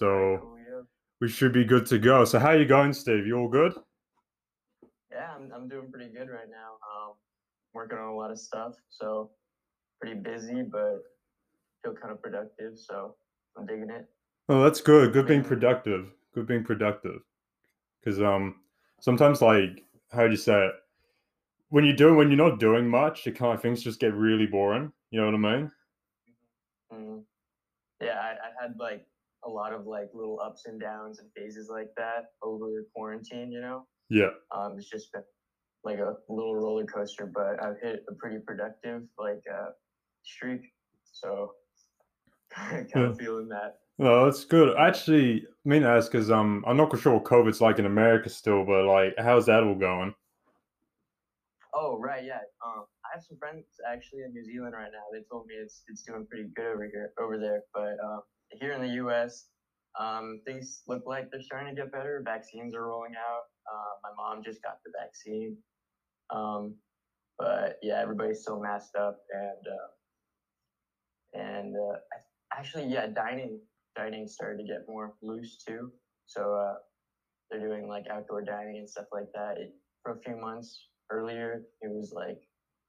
So we should be good to go. So how you going, Steve? You all good? Yeah, I'm, I'm doing pretty good right now. Um, working on a lot of stuff, so pretty busy, but feel kind of productive. So I'm digging it. Oh, that's good. Good being productive. Good being productive. Because um, sometimes like how do you say it? When you're doing when you're not doing much, it kind of things just get really boring. You know what I mean? Mm. Yeah, I, I had like a lot of like little ups and downs and phases like that over quarantine. You know, Yeah. um, it's just been like a little roller coaster, but I've hit a pretty productive like uh, streak. So kind Yeah. of feeling that. No, that's good. Actually, I mean to ask because um, I'm not sure what COVID's like in America still, but like, how's that all going? Oh right, yeah. Um, I have some friends actually in New Zealand right now. They told me it's it's doing pretty good over here over there. But um, here in the U.S., um, things look like they're starting to get better. Vaccines are rolling out. Uh, my mom just got the vaccine. Um, but yeah, everybody's still masked up and uh, and uh, actually, yeah, dining dining started to get more loose too. So uh, they're doing like outdoor dining and stuff like that. It, for a few months earlier, it was like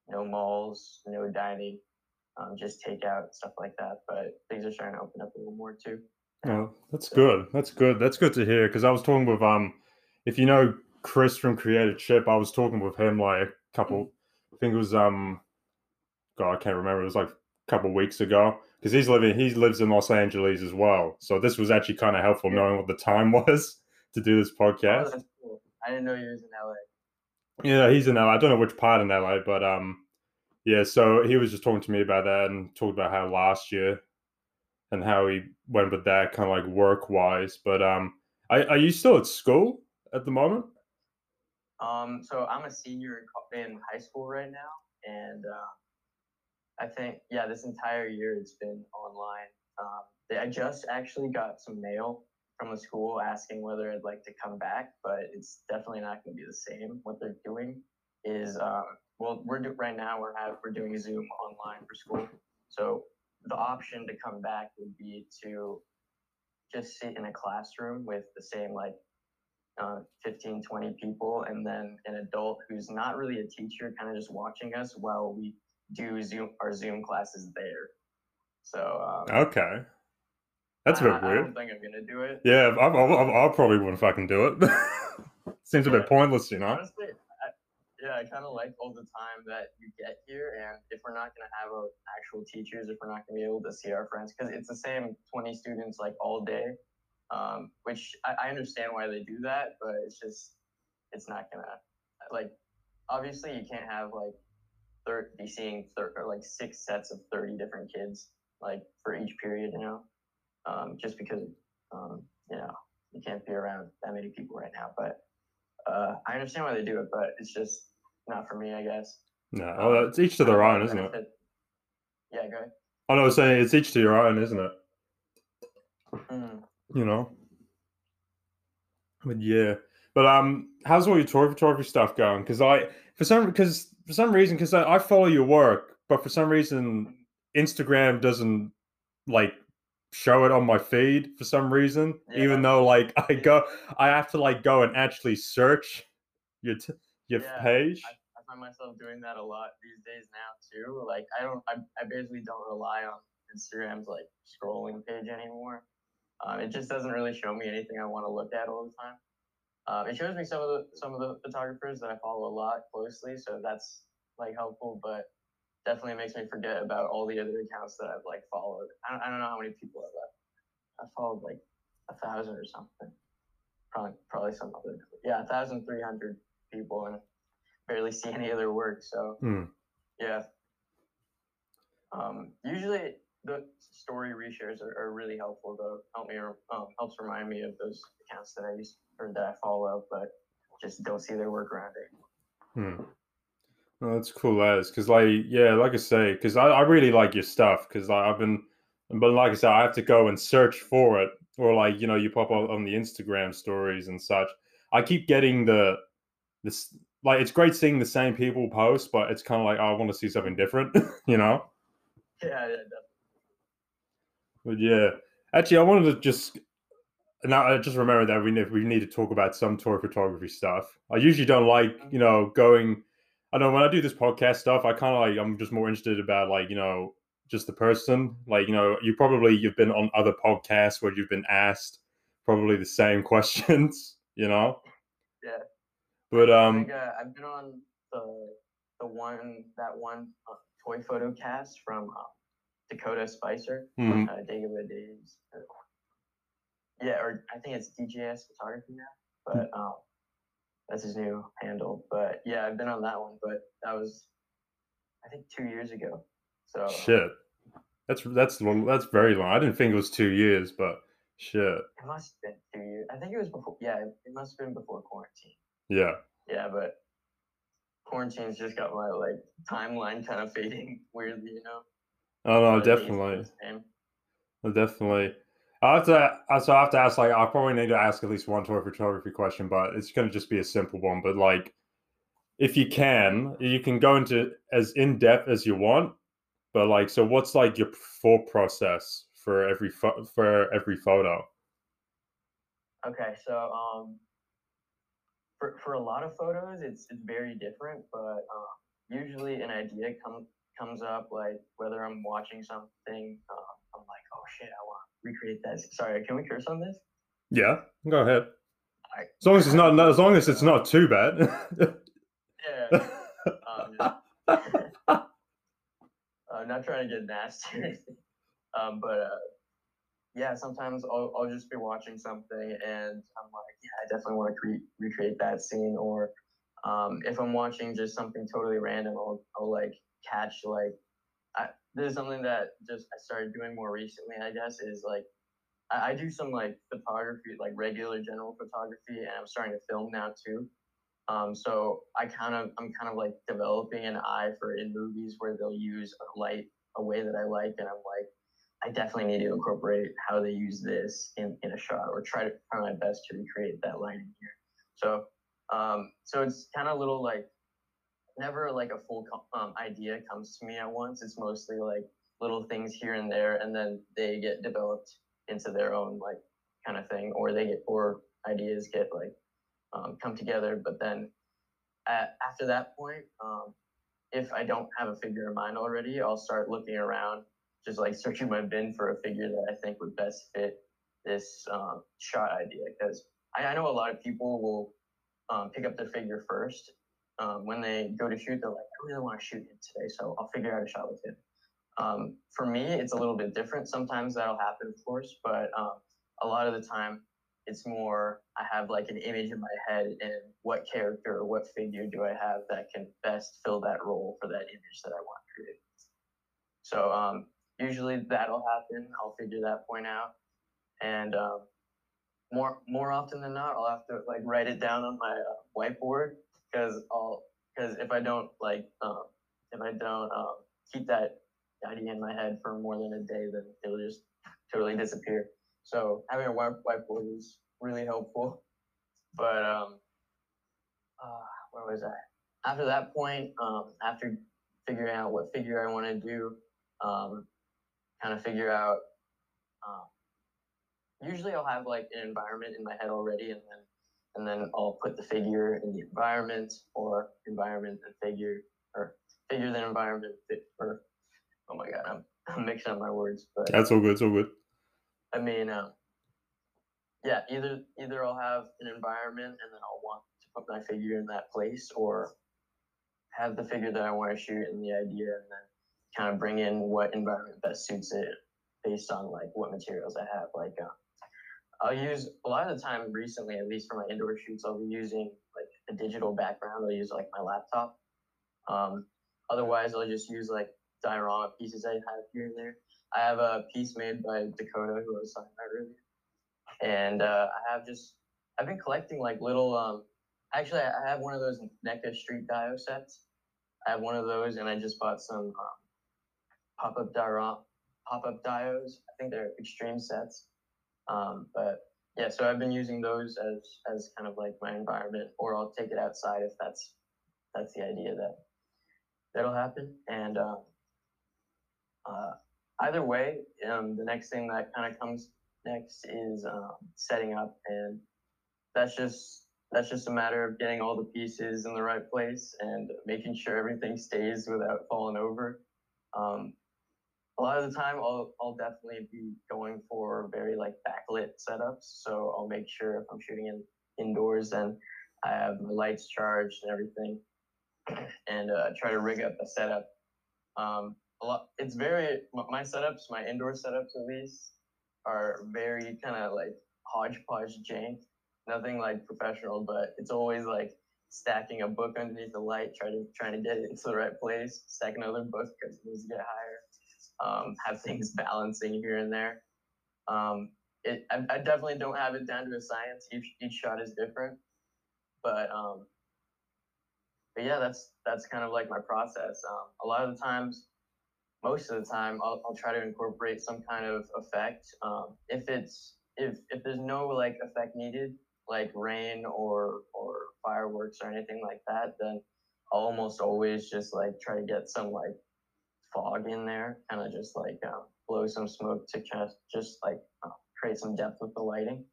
no malls, no dining, um, just takeout stuff like that. But things are starting to open up a little more too. Oh, that's So- good. That's good. That's good to hear. Because I was talking with um, if you know Chris from Creative Chip, I was talking with him like a couple. I think it was um, God, I can't remember. It was like a couple weeks ago. Because he's living, he lives in Los Angeles as well. So this was actually kind of helpful Yeah. knowing what the time was to do this Oh, podcast. that's cool. I didn't know you was in LA. Yeah, he's in LA. I don't know which part in LA, but um, yeah. So he was just talking to me about that and talked about how last year and how he went with that kind of like work wise. But um, are, are you still at school at the moment? Um, so I'm a senior in, high school right now, and uh, I think yeah, this entire year it's been online. Um, they- I just actually got some mail from the school asking whether I'd like to come back, but it's definitely not going to be the same. What they're doing is um, well, we're do- right now we're have, we're doing Zoom online for school, so the option to come back would be to just sit in a classroom with the same like uh, 15, 20 people, and then an adult who's not really a teacher, kind of just watching us while we do Zoom our Zoom classes there. So um, Okay, that's a bit I- I don't think I'm gonna do it. Yeah, I, I, I, I probably wouldn't fucking do it. Seems a bit pointless, you know. Honestly, yeah, I kind of like all the time that you get here, and if we're not gonna have a, actual teachers, if we're not gonna be able to see our friends, because it's the same 20 students like all day, um, which I, I understand why they do that, but it's just it's not gonna like obviously you can't have like thir- be seeing thir- or like six sets of 30 different kids like for each period, you know, um, just because um, you know you can't be around that many people right now, but. Uh, I understand why they do it, but it's just not for me, I guess. No, Um, well, it's each to their know own, isn't it? Yeah, go ahead. I know, I was saying it's each to your own, isn't it? Mm. you know. But yeah, but um, how's all your toy photography stuff going? Because I, for some, because for some reason, because I, I follow your work, but for some reason, Instagram doesn't like show it on my feed for some reason. Yeah. Even though like I go, I have to like go and actually search your t- Yeah, page. I find myself doing that a lot these days now too. Like I don't, I, I basically don't rely on Instagram's like scrolling page anymore. Um, it just doesn't really show me anything I want to look at all the time. Um, it shows me some of the some of the photographers that I follow a lot closely, so that's like helpful. But definitely makes me forget about all the other accounts that I've like followed. I don't, I don't know how many people I've I followed like a thousand or something. Probably probably some other. Yeah, a thousand three hundred people and barely see any other work. So Hmm. yeah. Um, usually the story reshares are, are really helpful though. Help me um, helps remind me of those accounts that I used or that I follow, but just don't see their work around it. Hmm. Well, that's cool as because like yeah, like I say, because I, I really like your stuff because like, I've been, but like I said, I have to go and search for it or like you know you pop up on the Instagram stories and such. I keep getting the this like it's great seeing the same people post, but it's kind of like oh, I want to see something different, you know. Yeah, yeah, definitely. But yeah, actually, I wanted to just now I just remember that we need we need to talk about some toy photography stuff. I usually don't like you know going. I know when I do this podcast stuff, I kind of like I'm just more interested about like you know just the person. Like you know you probably you've been on other podcasts where you've been asked probably the same questions. You know. Yeah. But um, think uh, I've been on the the one that one uh, toy photo cast from uh, Dakota Spicer, mhm. uh, Days. uh, Yeah, or I think it's DJS Photography now, but um, that's his new handle. But yeah, I've been on that one, but that was I think two years ago. So shit, that's that's long- that's very long. I didn't think it was two years, but shit, it must have been two years. I think it was before. Yeah, it must have been before quarantine. Yeah. Yeah, but quarantine's just got my like timeline kind of fading weirdly, you know. Oh no, But I think it's definitely. No, Definitely. I have to. uh, So I have to ask. Like, I probably need to ask at least one toy photography question, but it's going to just be a simple one. But like, if you can, you can go into as in depth as you want. But like, so what's like your thought process for every pho- for every photo? Okay, so um, for for a lot of photos, it's it's very different, but um, usually an idea comes comes up like whether I'm watching something, uh, I'm like, oh shit, I want to recreate that. Sorry, can we curse on this? Yeah, go ahead. I, As long as it's not. As long as it's not too bad. yeah. Um, I'm not trying to get nasty. Um, but uh, yeah, sometimes I'll, I'll just be watching something and I'm like, yeah, I definitely want to cre- recreate that scene. Or um, if I'm watching just something totally random, I'll, I'll like catch like, I, this is something that just I started doing more recently, I guess, is like, I, I do some like photography, like regular general photography, and I'm starting to film now too. Um, so I kind of, I'm kind of like developing an eye for in movies where they'll use a light a way that I like, and I'm like, I definitely need to incorporate how they use this in, in a shot, or try to try my best to recreate that lighting here. So, um, so it's kind of little like, never like a full um, idea comes to me at once. It's mostly like little things here and there, and then they get developed into their own like kind of thing, or they get or ideas get like um, come together. But then at, after that point, um, if I don't have a figure in mind already, I'll start looking around, just like searching my bin for a figure that I think would best fit this um, shot idea. Because I, I know a lot of people will um, pick up their figure first. Um, when they go to shoot, they're like, I really want to shoot him today, so I'll figure out a shot with him. Um, for me, it's a little bit different. Sometimes that'll happen, of course, but um, a lot of the time, it's more I have like an image in my head and what character or what figure do I have that can best fill that role for that image that I want to create. So um, usually that'll happen. I'll figure that point out, and um, more more often than not, I'll have to like write it down on my uh, whiteboard because I'll because if I don't like um, if I don't um, keep that idea in my head for more than a day, then it'll just totally disappear. So having a white whiteboard is really helpful. But um, uh, where was I? After that point, um, after figuring out what figure I want to do, um, kind of figure out. Um, usually, I'll have like an environment in my head already, and then and then I'll put the figure in the environment, or environment and figure, or figure then environment, or oh my god, I'm, I'm mixing up my words, but That's all good. It's all good. I mean, um, yeah, either either I'll have an environment and then I'll want to put my figure in that place, or have the figure that I want to shoot and the idea, and then kind of bring in what environment best suits it based on like what materials I have. Like, uh, I'll use a lot of the time recently, at least for my indoor shoots, I'll be using like a digital background. I'll use like my laptop. Um, otherwise, I'll just use like diorama pieces I have here and there. I have a piece made by Dakota, who I was talking about earlier, and uh, I have just I've been collecting like little. Um, actually, I have one of those NECA Street Dio sets. I have one of those, and I just bought some um, pop-up diorama pop-up dios. I think they're Xtreme Sets. Um, but yeah, so I've been using those as as kind of like my environment, or I'll take it outside if that's that's the idea that that'll happen. And um, uh, either way, um, the next thing that kind of comes next is um, setting up, and that's just that's just a matter of getting all the pieces in the right place and making sure everything stays without falling over. Um, a lot of the time, I'll I'll definitely be going for very like backlit setups. So I'll make sure if I'm shooting in indoors, then I have my lights charged and everything, and uh, try to rig up a setup. Um, a lot. It's very my setups, my indoor setups at least, are very kind of like hodgepodge jank. Nothing like professional, but it's always like stacking a book underneath the light, trying to trying to get it into the right place, stack another book because it needs to get higher. Um, have things balancing here and there. Um, it, I, I, definitely don't have it down to a science. Each each shot is different, but um, but yeah, that's that's kind of like my process. Um, a lot of the times, most of the time, I'll, I'll try to incorporate some kind of effect. Um, if it's if if there's no like effect needed, like rain or or fireworks or anything like that, then I'll almost always just like try to get some like fog in there, kind of just like um, blow some smoke to just just like uh, create some depth with the lighting.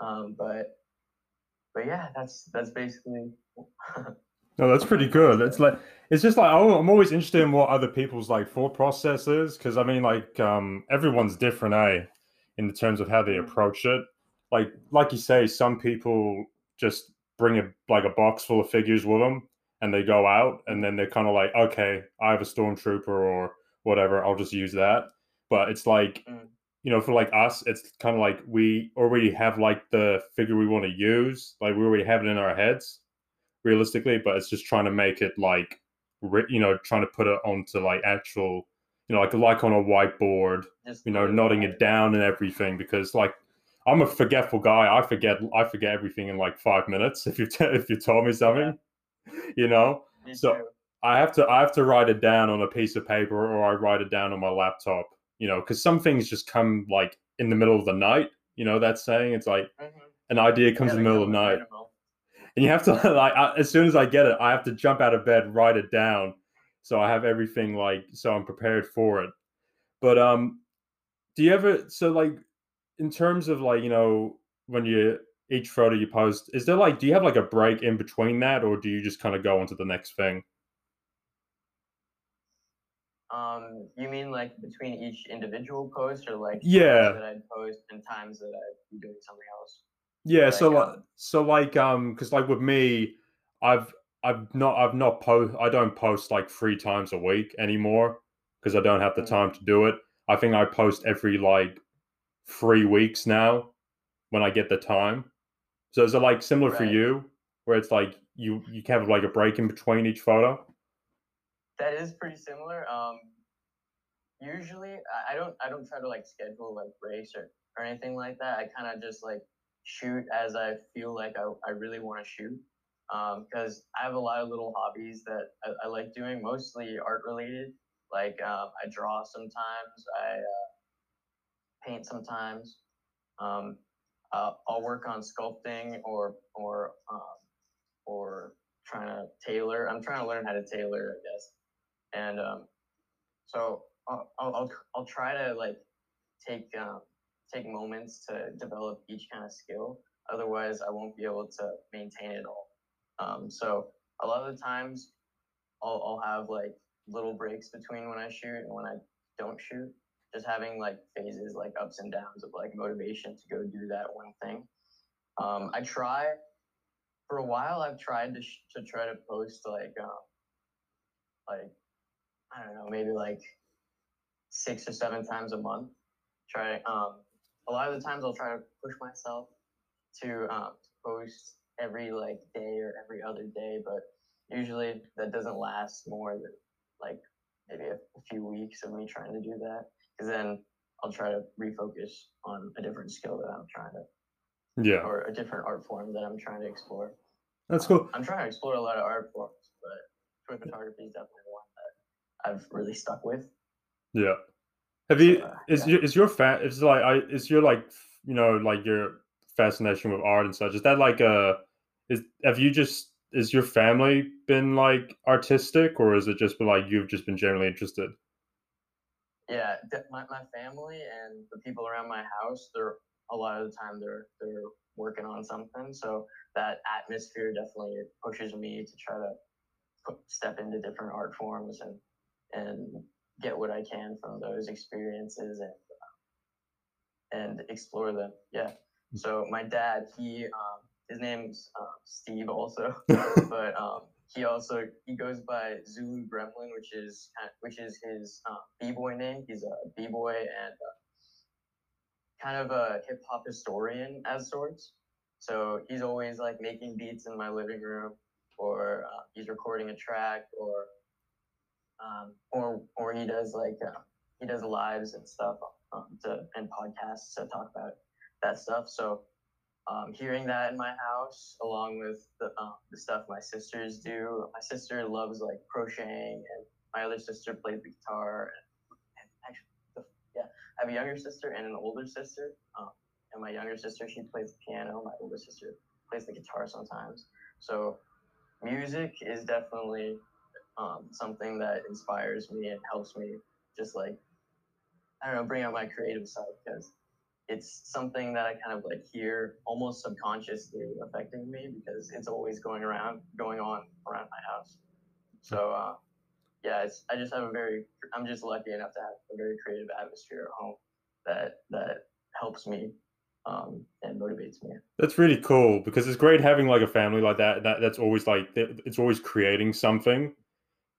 Um, but but yeah, that's that's basically No, that's pretty good. It's like it's just like oh, I'm always interested in what other people's like thought process is because I mean like um, everyone's different, eh? In the terms of how they mm-hmm. approach it. Like like you say, some people just bring a like a box full of figures with them and they go out and then they're kind of like, okay, I have a stormtrooper or whatever, I'll just use that. But it's like, mm. you know, for like us, it's kind of like we already have like the figure we want to use, like we already have it in our heads realistically, but it's just trying to make it like, you know, trying to put it onto like actual, you know, like like on a whiteboard, you know, nodding it down and everything because like I'm a forgetful guy. I forget I forget everything in like five minutes if you t- if you told me something. you know. Me so too. I have to I have to write it down on a piece of paper or I write it down on my laptop, you know, because some things just come like in the middle of the night. You know that saying? It's like mm-hmm. an idea comes yeah, in the middle of the night and you have to like as soon as I get it, I have to jump out of bed, write it down, so I have everything like so I'm prepared for it. But um, do you ever so like in terms of like you know when you each photo you post, is there like do you have like a break in between that, or do you just kind of go on to the next thing? Um, you mean like between each individual post, or like yeah that I post and times that I'd be doing something else? Yeah, so like, so like um, because like with me, I've I've not I've not post I don't post like three times a week anymore because I don't have the mm. time to do it. I think I post every like three weeks now when I get the time. So is it like similar right. for you, where it's like you you have like a break in between each photo? That is pretty similar. Um, usually I don't I don't try to like schedule like breaks or or anything like that. I kind of just like shoot as I feel like I, I really want to shoot. Because um, I have a lot of little hobbies that I, I like doing, mostly art related. Like um, I draw sometimes, I uh, paint sometimes. Um, uh, I'll work on sculpting or or um, or trying to tailor. I'm trying to learn how to tailor, I guess. And um, so I'll, I'll I'll try to like take um, take moments to develop each kind of skill. Otherwise, I won't be able to maintain it all. Um, so a lot of the times, I'll, I'll have like little breaks between when I shoot and when I don't shoot. Just having like phases, like ups and downs of like motivation to go do that one thing. Um, I try for a while. I've tried to sh- to try to post like um, like I don't know, maybe like six or seven times a month. Try um, a lot of the times I'll try to push myself to um, post every like day or every other day, but usually that doesn't last more than like maybe a, a few weeks of me trying to do that. Because then I'll try to refocus on a different skill that I'm trying to, yeah, or a different art form that I'm trying to explore. That's cool. Um, I'm trying to explore a lot of art forms, but toy photography is definitely one that I've really stuck with. Yeah. Have you uh, is yeah. your, is your fan is like I is your like you know like your fascination with art and such is that like a is have you just is your family been like artistic or is it just been like you've just been generally interested? Yeah, my, my family and the people around my house, they're a lot of the time they're they're working on something. So that atmosphere definitely pushes me to try to put, step into different art forms and and get what I can from those experiences and uh, and explore them. Yeah. So my dad, he um, his name's uh, Steve also, but um, he also he goes by Zulu Gremlin, which is which is his uh, b boy name. He's a b boy and uh, kind of a hip hop historian as sorts. So he's always like making beats in my living room, or uh, he's recording a track, or um, or or he does like uh, he does lives and stuff um, to and podcasts to talk about that stuff. So um, hearing that in my house, along with the, uh, the stuff my sisters do. My sister loves like crocheting, and my other sister plays the guitar. And, and actually, the, yeah, I have a younger sister and an older sister. Um, and my younger sister, she plays the piano. My older sister plays the guitar sometimes. So music is definitely um, something that inspires me and helps me just like, I don't know, bring out my creative side because it's something that I kind of like hear almost subconsciously affecting me because it's always going around, going on around my house. So, uh, yeah, it's, I just have a very, I'm just lucky enough to have a very creative atmosphere at home that, that helps me um, and motivates me. That's really cool because it's great having like a family like that. That that's always like it's always creating something,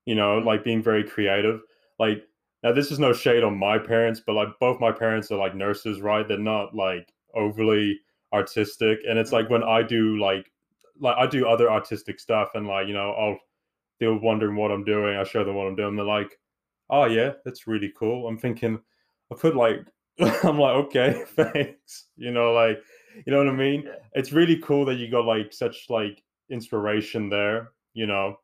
you know, like being very creative. Like now, this is no shade on my parents, but like both my parents are like nurses, right? They're not like overly artistic, and it's mm-hmm. like when I do like like I do other artistic stuff, and like you know I'll they're wondering what I'm doing. I show them what I'm doing. They're like, "Oh yeah, that's really cool." I'm thinking, I put like I'm like, okay, thanks. You know, like you know what I mean? Yeah. It's really cool that you got like such like inspiration there. You know,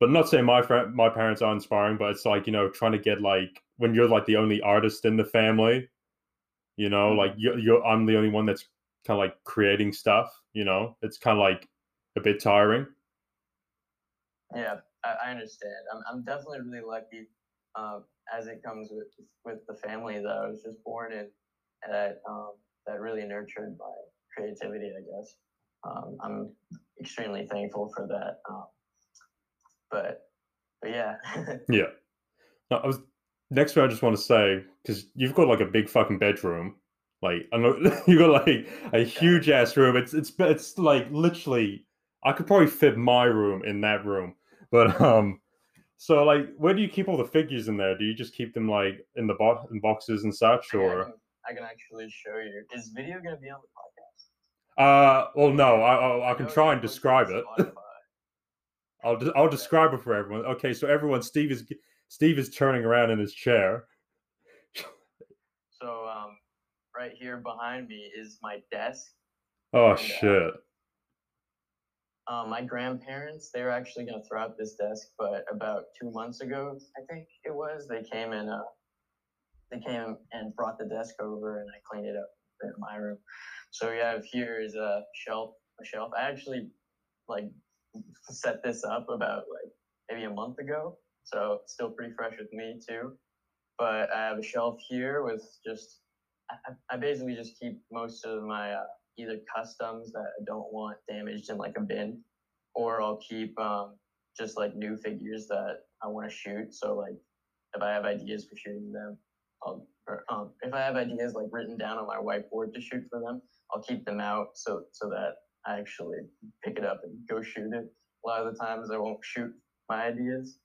but not saying my friend, my parents are inspiring, but it's like you know trying to get like when you're like the only artist in the family, you know, mm-hmm. like you're, you're I'm the only one that's kind of like creating stuff. You know, it's kind of like a bit tiring. Yeah, I, I understand. I'm I'm definitely really lucky, uh, as it comes with with the family that I was just born in, that um, that really nurtured my creativity. I guess um, I'm extremely thankful for that. Um, but but yeah. yeah. No, I was next one. I just want to say because you've got like a big fucking bedroom. Like I know you got like a huge ass room. It's it's it's like literally I could probably fit my room in that room. But um so like where do you keep all the figures in there? Do you just keep them like in the bo- in boxes and such or I can, I can actually show you. Is video gonna be on the podcast? Uh well no, I I, I can try and describe it. I'll I'll describe it for everyone. Okay, so everyone, Steve is Steve is turning around in his chair. so um, right here behind me is my desk. Oh and, uh, shit. Uh, my grandparents, they were actually going to throw out this desk, but about two months ago, I think it was, they came and uh, they came and brought the desk over, and I cleaned it up in my room. So we have here is a shelf, a shelf. I actually like set this up about like maybe a month ago. So still pretty fresh with me too. But I have a shelf here with just, I, I basically just keep most of my uh, either customs that I don't want damaged in like a bin, or I'll keep um, just like new figures that I want to shoot. So like if I have ideas for shooting them, I'll, or, um, if I have ideas like written down on my whiteboard to shoot for them, I'll keep them out so so that actually pick it up and go shoot it. A lot of the times I won't shoot my ideas.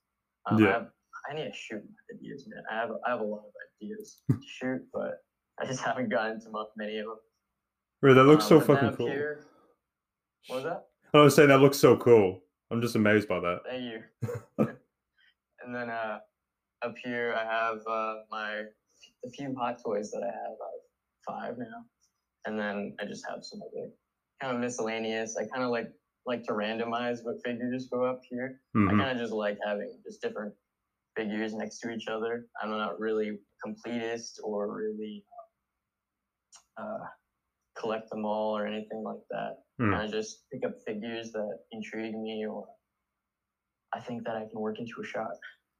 Um, yeah. I, have, I need to shoot my ideas, man. I have I have a lot of ideas to shoot, but I just haven't gotten to many of them. Right, that looks um, so fucking cool. Here, what was that? I was saying that looks so cool. I'm just amazed by that. Thank you. and then uh, up here I have uh, my a few hot toys that I have. I have five now, and then I just have some other kind of miscellaneous. I kind of like like to randomize what figures go up here. Mm-hmm. I kind of just like having just different figures next to each other. I'm not really completist or really uh, collect them all or anything like that. Mm. Kind of just pick up figures that intrigue me or I think that I can work into a shot.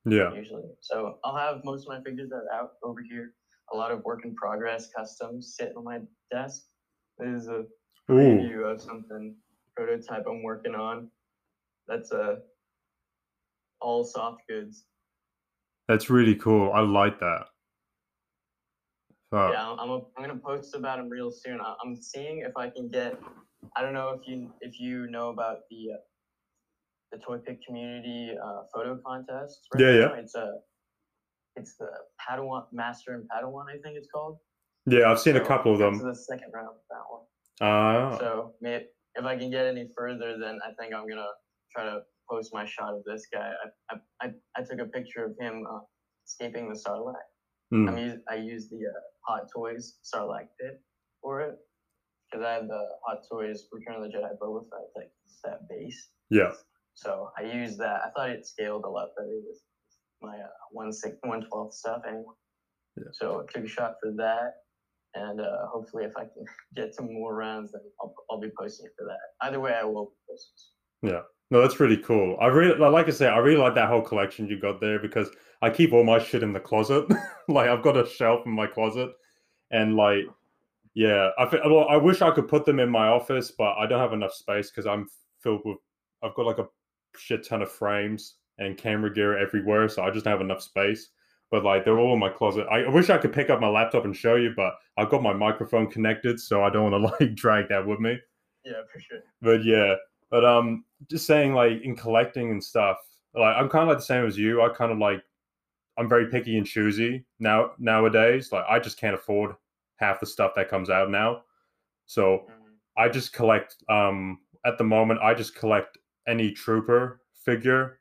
Yeah. usually. So I'll have most of my figures that are out over here. A lot of work in progress customs sitting on my desk. This is a Ooh. of something prototype I'm working on. That's a all soft goods. That's really cool. I like that. Fuck. Yeah, I'm I'm, a, I'm gonna post about them real soon. I, I'm seeing if I can get. I don't know if you if you know about the uh, the Toy Pick community uh, photo contest. Yeah, yeah. now. It's a it's the Padawan Master and Padawan. I think it's called. Yeah, I've seen a couple of them. the second round of that one. Ah. So if I can get any further, then I think I'm gonna try to post my shot of this guy. I I, I, I took a picture of him uh, escaping the Sarlacc. Hmm. I'm use, I used the uh, Hot Toys Sarlacc pit for it because I had the Hot Toys Return of the Jedi Boba Fett like that base. Yeah. So I used that. I thought it scaled a lot better with my uh, one six one twelfth stuff anyway. Yeah. So I took a shot for that, and uh, hopefully, if I can get some more rounds, then I'll, I'll be posting for that. Either way, I will posting. No, that's really cool. I really like I say, I really like that whole collection you got there because I keep all my shit in the closet. like I've got a shelf in my closet, and like, yeah, I fe- well, I wish I could put them in my office, but I don't have enough space because I'm filled with. I've got like a shit ton of frames and camera gear everywhere, so I just don't have enough space. But like they're all in my closet. I, wish I could pick up my laptop and show you, but I've got my microphone connected, so I don't want to like drag that with me Yeah, for sure. but yeah but um just saying like in collecting and stuff like i'm kind of like the same as you i kind of like i'm very picky and choosy now nowadays like i just can't afford half the stuff that comes out now so Mhm. i just collect um at the moment i just collect any trooper figure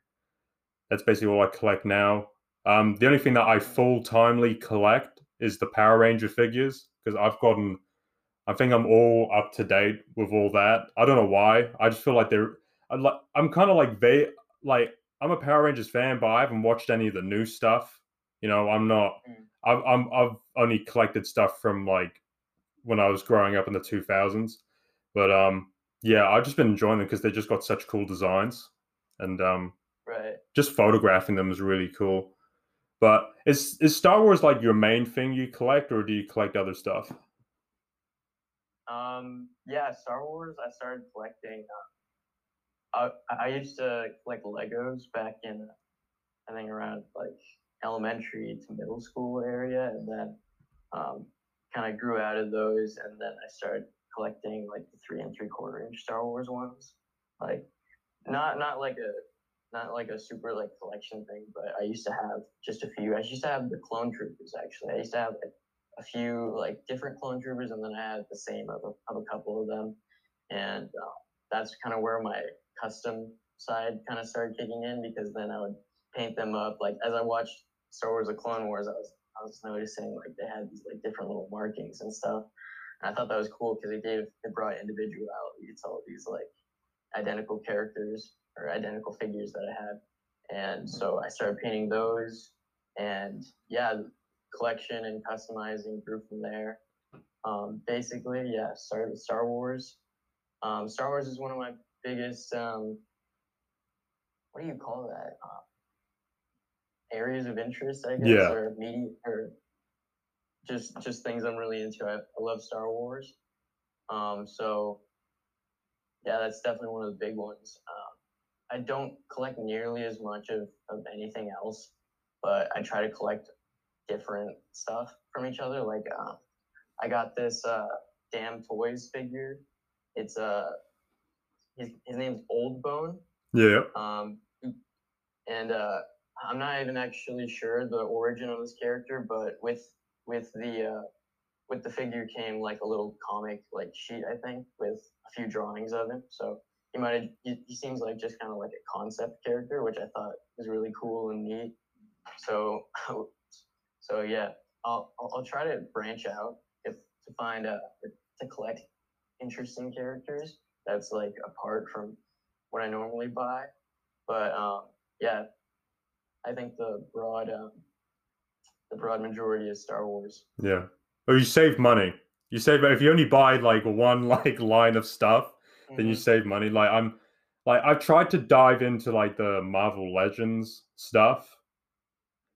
that's basically all i collect now um the only thing that i full-timely collect is the power ranger figures because i've gotten I think I'm all up to date with all that. I don't know why. I just feel like they're. I'm like I'm kind of like they like I'm a Power Rangers fan, but I haven't watched any of the new stuff. You know, I'm not. Mm. I've I'm, I've only collected stuff from like when I was growing up in the 2000s. But um, yeah, I've just been enjoying them because they just got such cool designs, and um, Right. just photographing them is really cool. But is is Star Wars like your main thing you collect, or do you collect other stuff? Um, yeah, Star Wars. I started collecting. Uh, I I used to collect Legos back in, I think around like elementary to middle school area, and then um, kind of grew out of those, and then I started collecting like the three and three quarter inch Star Wars ones, like not not like a not like a super like collection thing, but I used to have just a few. I used to have the clone troopers actually. I used to have a few like different clone troopers, and then I had the same of a, of a couple of them, and uh, that's kind of where my custom side kind of started kicking in because then I would paint them up. Like as I watched Star Wars: The Clone Wars, I was I was noticing like they had these like different little markings and stuff, and I thought that was cool because it gave it brought individuality to all these like identical characters or identical figures that I had, and so I started painting those, and yeah, collection and customizing grew from there. Um, basically, yeah, started with Star Wars. Um, Star Wars is one of my biggest. Um, what do you call that? Uh, areas of interest, I guess, Yeah. or media, or just just things I'm really into. I, I love Star Wars. Um, so yeah, that's definitely one of the big ones. Um, I don't collect nearly as much of, of anything else, but I try to collect different stuff from each other. Like, uh, I got this uh, damn toys figure. It's uh, his his name's Old Bone. Yeah. Um, and uh, I'm not even actually sure the origin of this character, but with with the uh, with the figure came like a little comic like sheet, I think, with a few drawings of him. So he might he, he seems like just kind of like a concept character, which I thought was really cool and neat. So so yeah, I'll I'll, try to branch out if to find uh to collect interesting characters that's like apart from what I normally buy. But um, yeah, I think the broad um, the broad majority is Star Wars. Yeah. Or you save money. You save if you only buy like one like line of stuff, then you Mhm. save money. Like I'm like I've tried to dive into like the Marvel Legends stuff,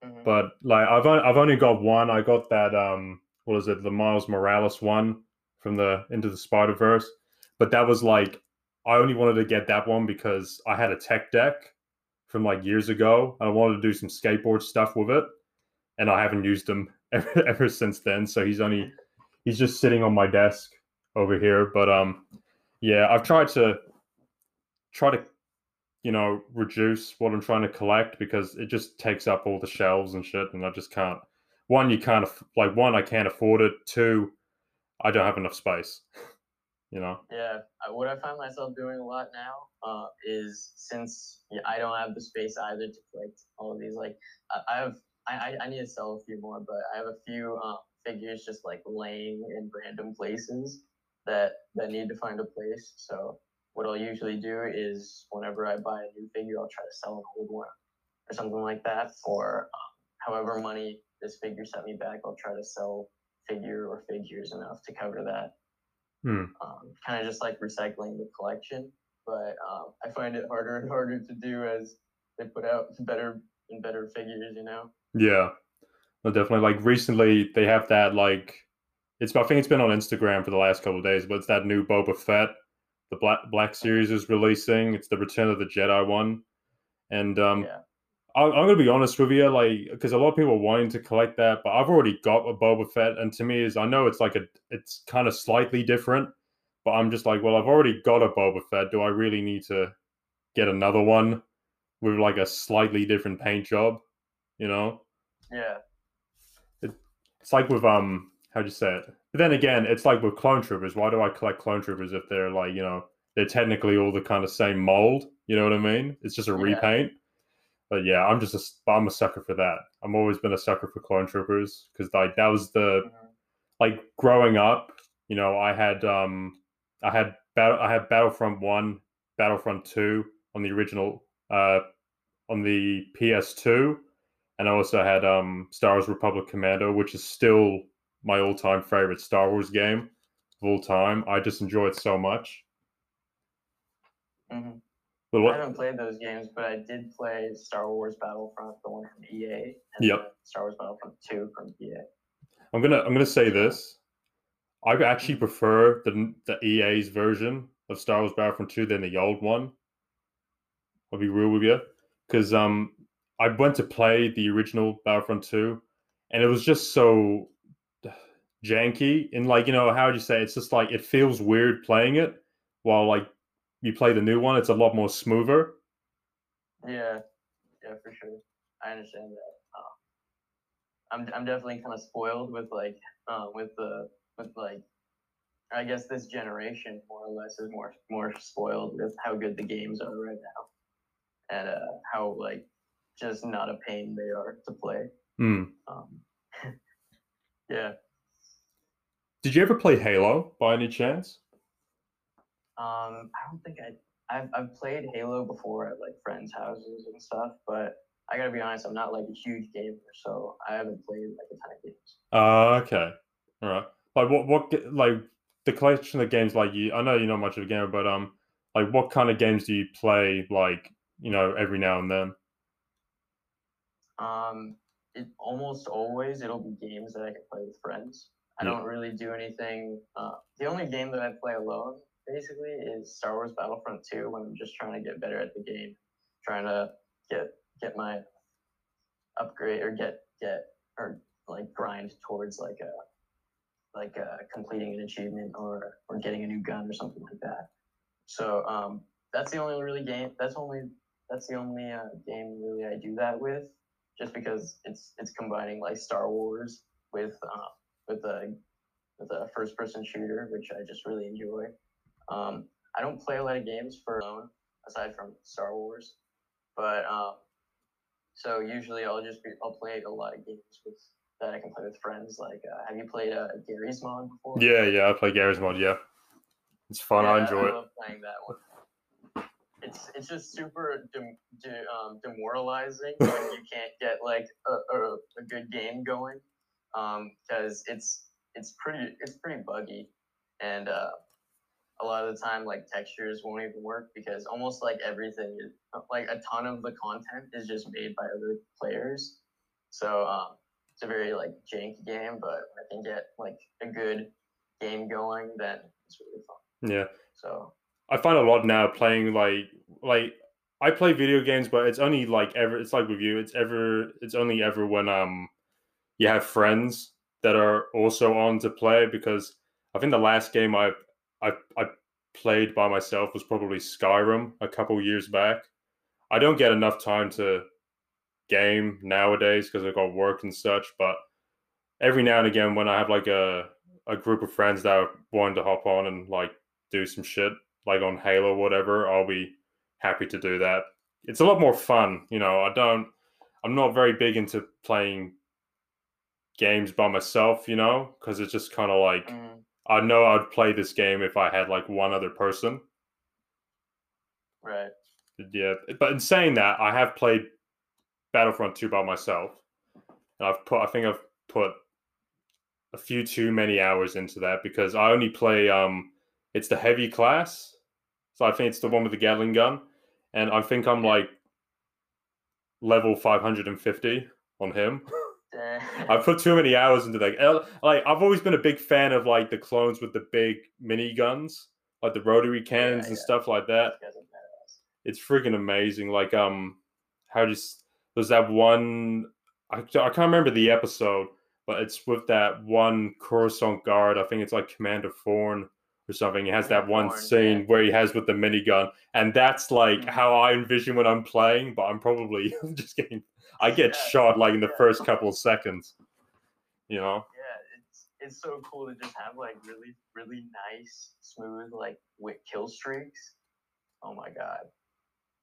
Mhm. but like I've on- I've only got one. I got that um what is it the Miles Morales one from the Into the Spider Verse, but that was like I only wanted to get that one because I had a tech deck from like years ago. I wanted to do some skateboard stuff with it, and I haven't used them ever, ever since then. So he's only he's just sitting on my desk over here. But um, yeah, I've tried to try to you know reduce what I'm trying to collect because it just takes up all the shelves and shit, and I just can't. One, you can't like one, I can't afford it. Two, I don't have enough space. You know. Yeah, uh, what I find myself doing a lot now uh, is since I don't have the space either to collect all of these. Like I, have, I, I- need to sell a few more, but I have a few um, figures just like laying in random places that that need to find a place. So what I'll usually do is whenever I buy a new figure, I'll try to sell an old one or something like that. Or um, however money this figure set me back, I'll try to sell figure or figures enough to cover that Hmm. um, kind of just like recycling the collection. But um, I find it harder and harder to do as they put out better and better figures, you know? Yeah, no, definitely. Like recently, they have that like it's. I think it's been on Instagram for the last couple of days, but it's that new Boba Fett. The Black Black Series is releasing. It's the Return of the Jedi one, and um, Yeah. I, I'm gonna be honest with you, like because a lot of people are wanting to collect that, but I've already got a Boba Fett, and to me is I know it's like a it's kind of slightly different, but I'm just like, well, I've already got a Boba Fett. Do I really need to get another one with like a slightly different paint job? You know. Yeah. it's like with um how'd you say it but then again it's like with clone troopers why do i collect clone troopers if they're like you know they're technically all the kind of same mold you know what i mean it's just a Yeah. repaint but yeah i'm just a i'm a sucker for that i've always been a sucker for clone troopers because like that was the Mhm. like growing up you know i had um i had battle i had battlefront 1 battlefront 2 on the original uh on the ps2 and i also had um star wars republic commando which is still my all-time favorite star wars game of all time i just enjoy it so much Mhm. but I haven't played those games, but I did play Star Wars Battlefront, the one from EA, and Yep. Star Wars Battlefront 2 from EA. i'm gonna i'm gonna say this i actually prefer the the ea's version of star wars battlefront 2 than the old one i'll be real with you because um i went to play the original battlefront 2 and it was just so janky and like you know how would you say it's just like it feels weird playing it while like you play the new one it's a lot more smoother Yeah, yeah, for sure. I understand that. Uh, I'm I'm definitely kind of spoiled with like uh, with the with like I guess this generation more or less is more more spoiled with how good the games are right now, and uh, how like just not a pain they are to play. Hmm. Um, yeah. Did you ever play halo by any chance Um, I don't think I I've I've played Halo before at like friends' houses and stuff, but I gotta be honest, I'm not like a huge gamer, so I haven't played like a ton of games. Uh, okay. All right. Like what what like the collection of games like you I know you're not much of a gamer, but um like what kind of games do you play like, you know, every now and then? Um, it almost always it'll be games that I can play with friends. I don't really do anything. Uh, the only game that I play alone basically is Star Wars Battlefront 2 when I'm just trying to get better at the game, trying to get get my upgrade or get get or like grind towards like a like a completing an achievement or or getting a new gun or something like that. So um, that's the only really game. That's only that's the only uh, game really I do that with, just because it's it's combining like Star Wars with uh, with a with a first person shooter, which I just really enjoy. Um, I don't play a lot of games for alone aside from Star Wars, but um, so usually I'll just be I'll play a lot of games with that I can play with friends. Like, uh, have you played uh, Garry's Mod before? Yeah, yeah, I play Garry's Mod, yeah. It's fun, I enjoy I it. playing that one. It's it's just super dem- de- um, demoralizing when you can't get like a, a, a good game going, because it's it's pretty it's pretty buggy, and uh, a lot of the time like textures won't even work because almost like everything is like a ton of the content is just made by other players. So um, it's a very like janky game, but I can get like a good game going, then it's really fun. Yeah. So I find a lot now playing like like I play video games, but it's only like ever. It's like with you. It's ever. It's only ever when um you have friends that are also on to play because I think the last game I I I played by myself was probably Skyrim a couple years back. I don't get enough time to game nowadays because I've got work and such, but every now and again when I have like a a group of friends that are wanting to hop on and like do some shit like on Halo or whatever, I'll be happy to do that. It's a lot more fun, you know. I don't I'm not very big into playing games by myself, you know, because it's just kind of like mm, I know I'd play this game if I had like one other person. right. Yeah, but in saying that, I have played Battlefront 2 by myself. And I've put I think I've put a few too many hours into that because I only play um it's the heavy class. So I think it's the one with the Gatling gun. And I think I'm like level 550 on him. I put too many hours into that. Like I've always been a big fan of like the clones with the big mini guns, like the rotary cannons and yeah. stuff like that. These guys are badass. It's freaking amazing. Like um, how just there's that one. I I can't remember the episode, but it's with that one Coruscant guard. I think it's like Commander Thorn or something. He has that one Thorn, scene yeah. where he has with the minigun, and that's like Mhm. how I envision when I'm playing. But I'm probably just getting. I get Yeah, shot like in the yeah. first couple of seconds. You know. Yeah, it's it's so cool to just have like really really nice smooth like wi- kill streaks. Oh my god,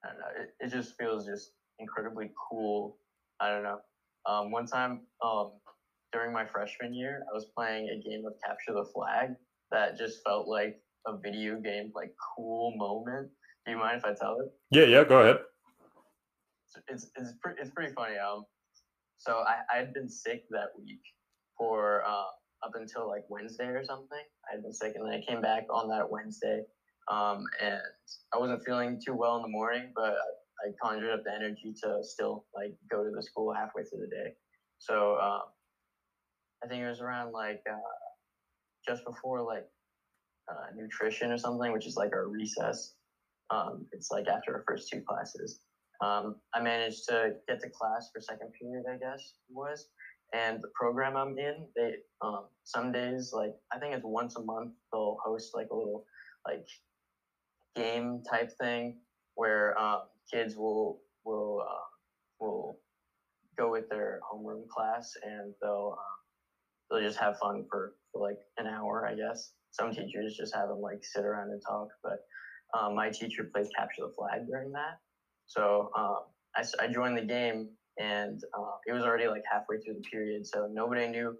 I don't know. It, it just feels just incredibly cool. I don't know. Um, one time, um, during my freshman year, I was playing a game of Capture the Flag that just felt like a video game like cool moment. Do you mind if I tell it? Yeah. Yeah. Go ahead. It's it's it's, pre- it's pretty funny. Um, so I I had been sick that week for uh up until like Wednesday or something. I had been sick, and then I came back on that Wednesday. Um, and I wasn't feeling too well in the morning, but I, I conjured up the energy to still like go to the school halfway through the day. So um, I think it was around like uh, just before like uh, nutrition or something, which is like our recess. Um, it's like after our first two classes um, I managed to get to class for second period, I guess was. And the program I'm in, they um, some days like I think it's once a month they'll host like a little like game type thing where um, kids will will uh, will go with their homeroom class and they'll um, they'll just have fun for, for like an hour, I guess. Some teachers just have them like sit around and talk, but um, my teacher plays capture the flag during that. So um, I, I joined the game and uh, it was already like halfway through the period. So nobody knew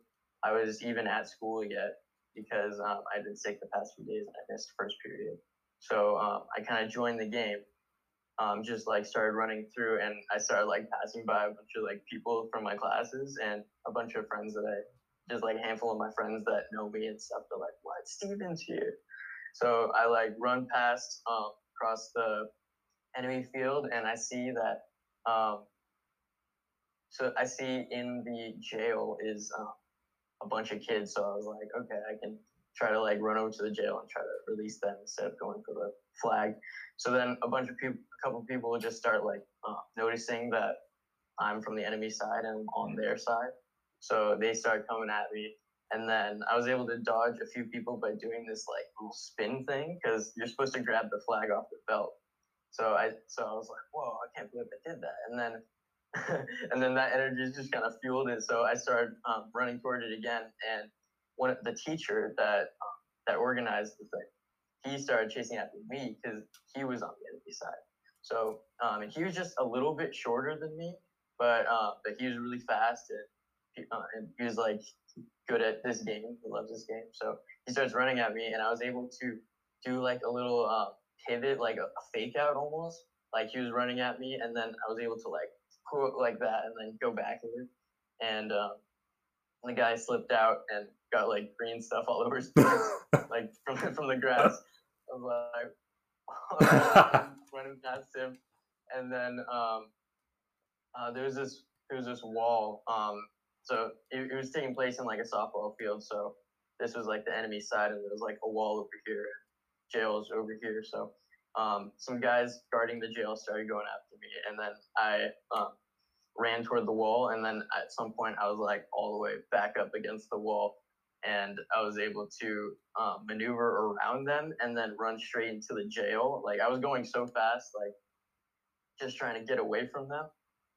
I was even at school yet because um, I'd been sick the past few days and I missed the first period. So um, I kind of joined the game, um, just like started running through and I started like passing by a bunch of like people from my classes and a bunch of friends that I just like a handful of my friends that know me and stuff. They're like, what? Steven's here. So I like run past um, across the enemy field and I see that um, so I see in the jail is um, a bunch of kids. So I was like, okay, I can try to like run over to the jail and try to release them instead of going for the flag. So then a bunch of people, a couple of people just start like uh, noticing that I'm from the enemy side and I'm on their side. So they start coming at me. And then I was able to dodge a few people by doing this like little spin thing because you're supposed to grab the flag off the belt. So I so I was like, whoa, I can't believe I did that. And then and then that energy just kind of fueled it. So I started um, running toward it again. And one of the teacher that um, that organized the thing, he started chasing after me because he was on the enemy side. So um, and he was just a little bit shorter than me, but uh, but he was really fast and uh, and he was like good at this game. He loves this game. So he starts running at me, and I was able to do like a little uh, pivot, like a, a fake out almost. Like he was running at me, and then I was able to like quote like that, and then go backward. And um, the guy slipped out and got like green stuff all over his pants, like from from the grass. I was like running past him, and then um, uh, there was this there was this wall. Um, so it, it was taking place in like a softball field. So this was like the enemy side, and there was like a wall over here, jails over here. So um, some guys guarding the jail started going after me, and then I um, ran toward the wall, and then at some point I was like all the way back up against the wall, and I was able to um, maneuver around them and then run straight into the jail. Like I was going so fast, like just trying to get away from them.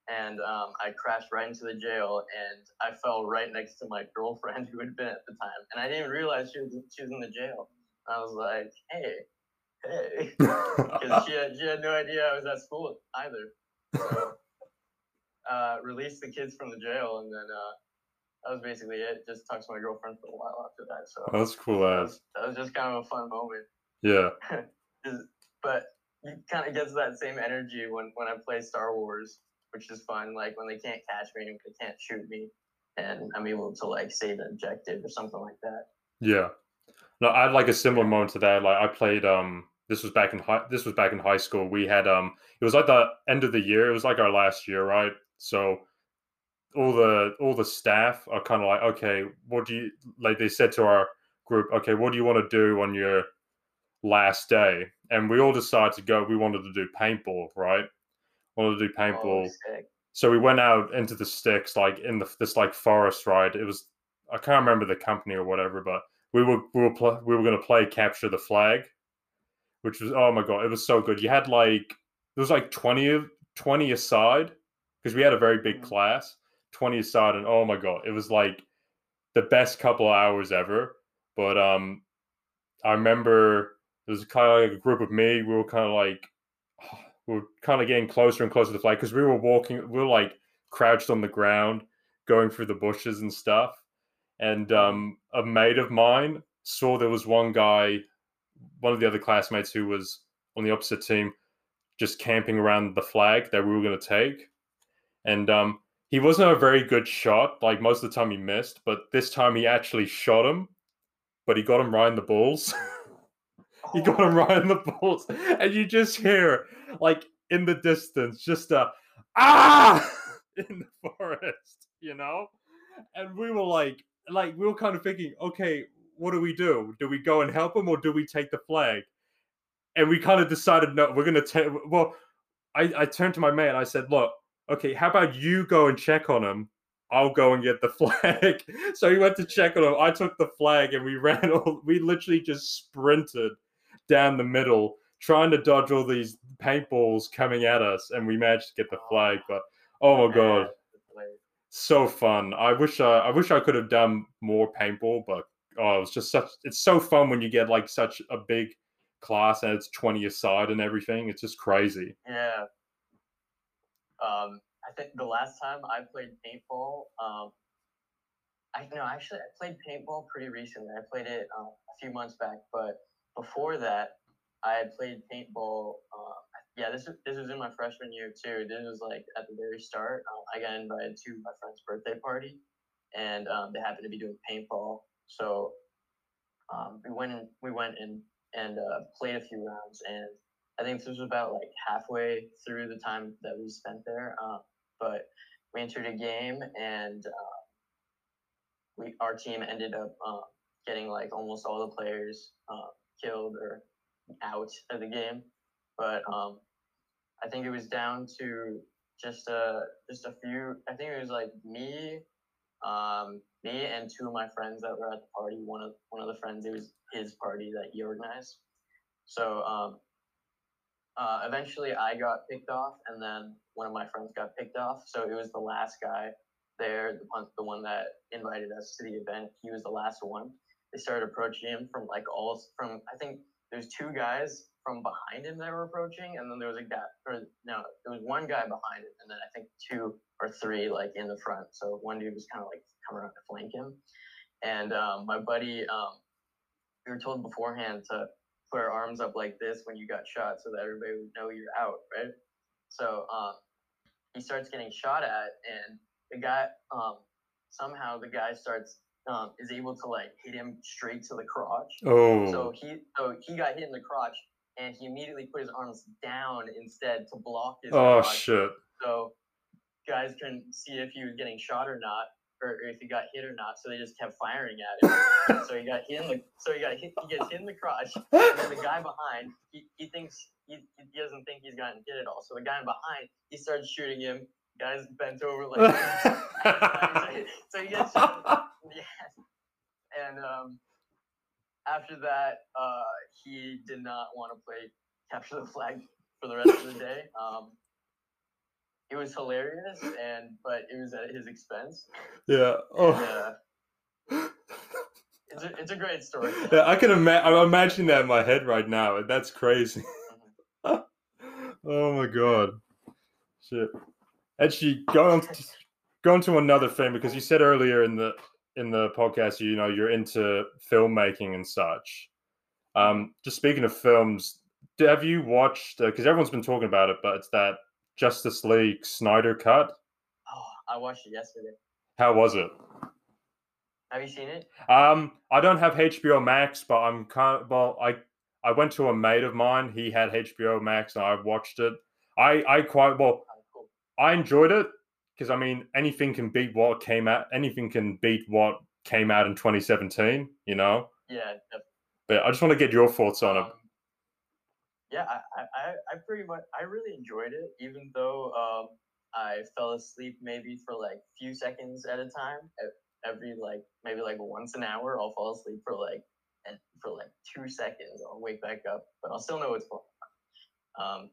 And um, I crashed right into the jail, and I fell right next to my girlfriend who had been at the time, and I didn't even realize she was she was in the jail. I was like, "Hey, hey," because she had she had no idea I was at school either. So, uh, released the kids from the jail, and then uh, that was basically it. Just talked to my girlfriend for a while after that. So That's cool that was, that was just kind of a fun moment. Yeah. Just- but you kind of gets that same energy when when I play Star Wars, which is fun. Like when they can't catch me and they can't shoot me, and I'm able to like save an objective or something like that. Yeah. No, I had like a similar moment to that. Like I played um this was back in high this was back in high school. We had um it was like the end of the year. It was like our last year, right? So all the all the staff are kind of like, okay, what do you like they said to our group, okay, what do you want to do on your last day? And we all decided to go, we wanted to do paintball, right? Wanted to do paintball Oh, so we went out into the sticks like in the this like forest right it was i can't remember the company or whatever but we were we were pl- we were going to play capture the flag which was oh my god it was so good you had like there was like 20 of 20 aside because we had a very big Mhm. class 20 aside and oh my god it was like the best couple of hours ever but um i remember there was kind of like a group of me we were kind of like we were kind of getting closer and closer to the flag because we were walking, we were like crouched on the ground, going through the bushes and stuff. And um, a mate of mine saw there was one guy, one of the other classmates who was on the opposite team, just camping around the flag that we were going to take. And um, he wasn't a very good shot. Like most of the time, he missed, but this time he actually shot him. But he got him right in the balls. he got him right in the balls, and you just hear like in the distance, just a ah in the forest, you know. And we were like, like we were kind of thinking, okay, what do we do? Do we go and help him, or do we take the flag? And we kind of decided, no, we're gonna take. Well, I I turned to my mate and I said, look, okay, how about you go and check on him? I'll go and get the flag. so he went to check on him. I took the flag and we ran all. We literally just sprinted down the middle, trying to dodge all these paintballs coming at us, and we managed to get the flag. But oh my oh, god, so fun! I wish I, I wish I could have done more paintball, but oh, it's just such. It's so fun when you get like such a big class and it's twenty aside and everything. It's just crazy. Yeah. Um, I think the last time I played paintball, um, I know actually I played paintball pretty recently. I played it uh, a few months back, but before that, I had played paintball. Uh, yeah, this was this was in my freshman year too. This was like at the very start. Um, I got invited to my friend's birthday party, and um, they happened to be doing paintball. So um, we went and we went and and uh, played a few rounds, and I think this was about like halfway through the time that we spent there. Um, but we entered a game, and uh, we our team ended up um, getting like almost all the players uh, killed or out of the game. But um, I think it was down to just a just a few. I think it was like me, um, me and two of my friends that were at the party. One of one of the friends, it was his party that he organized. So um, uh, eventually, I got picked off, and then one of my friends got picked off. So it was the last guy there, the one, the one that invited us to the event. He was the last one. They started approaching him from like all from. I think there's two guys from behind him that were approaching, and then there was a guy, or no, there was one guy behind him, and then I think two or three like in the front. So one dude was kind of like coming around to flank him, and um, my buddy, um, we were told beforehand to put our arms up like this when you got shot, so that everybody would know you're out, right? So um, he starts getting shot at, and the guy um, somehow the guy starts um, is able to like hit him straight to the crotch. Oh, So he so he got hit in the crotch, and he immediately put his arms down instead to block his oh shit! So guys couldn't see if he was getting shot or not, or if he got hit or not. So they just kept firing at him. so he got hit in the so he got hit. He gets hit in the crotch, and then the guy behind he, he thinks he, he doesn't think he's gotten hit at all. So the guy behind he starts shooting him. Guys bent over like so he gets shot. Yeah. And um, after that, uh, he did not want to play capture the flag for the rest of the day. Um, it was hilarious, and but it was at his expense. Yeah. Oh. And, uh, it's a, it's a great story. Yeah, I can imagine. I'm imagining that in my head right now. That's crazy. oh my god. Shit. Actually, go on. To, go on to another thing because you said earlier in the in the podcast, you know, you're into filmmaking and such. Um, just speaking of films, have you watched? Because uh, everyone's been talking about it, but it's that Justice League Snyder cut. Oh, I watched it yesterday. How was it? Have you seen it? Um, I don't have HBO Max, but I'm kind of, well, I I went to a mate of mine. He had HBO Max, and I watched it. I I quite well. Oh. I enjoyed it because I mean anything can beat what came out. Anything can beat what came out in 2017. You know. Yeah. Definitely. But I just want to get your thoughts on um, it yeah, I, I, I pretty much I really enjoyed it, even though um, I fell asleep maybe for like few seconds at a time. Every like maybe like once an hour, I'll fall asleep for like and for like two seconds. I'll wake back up, but I'll still know what's going on. Um,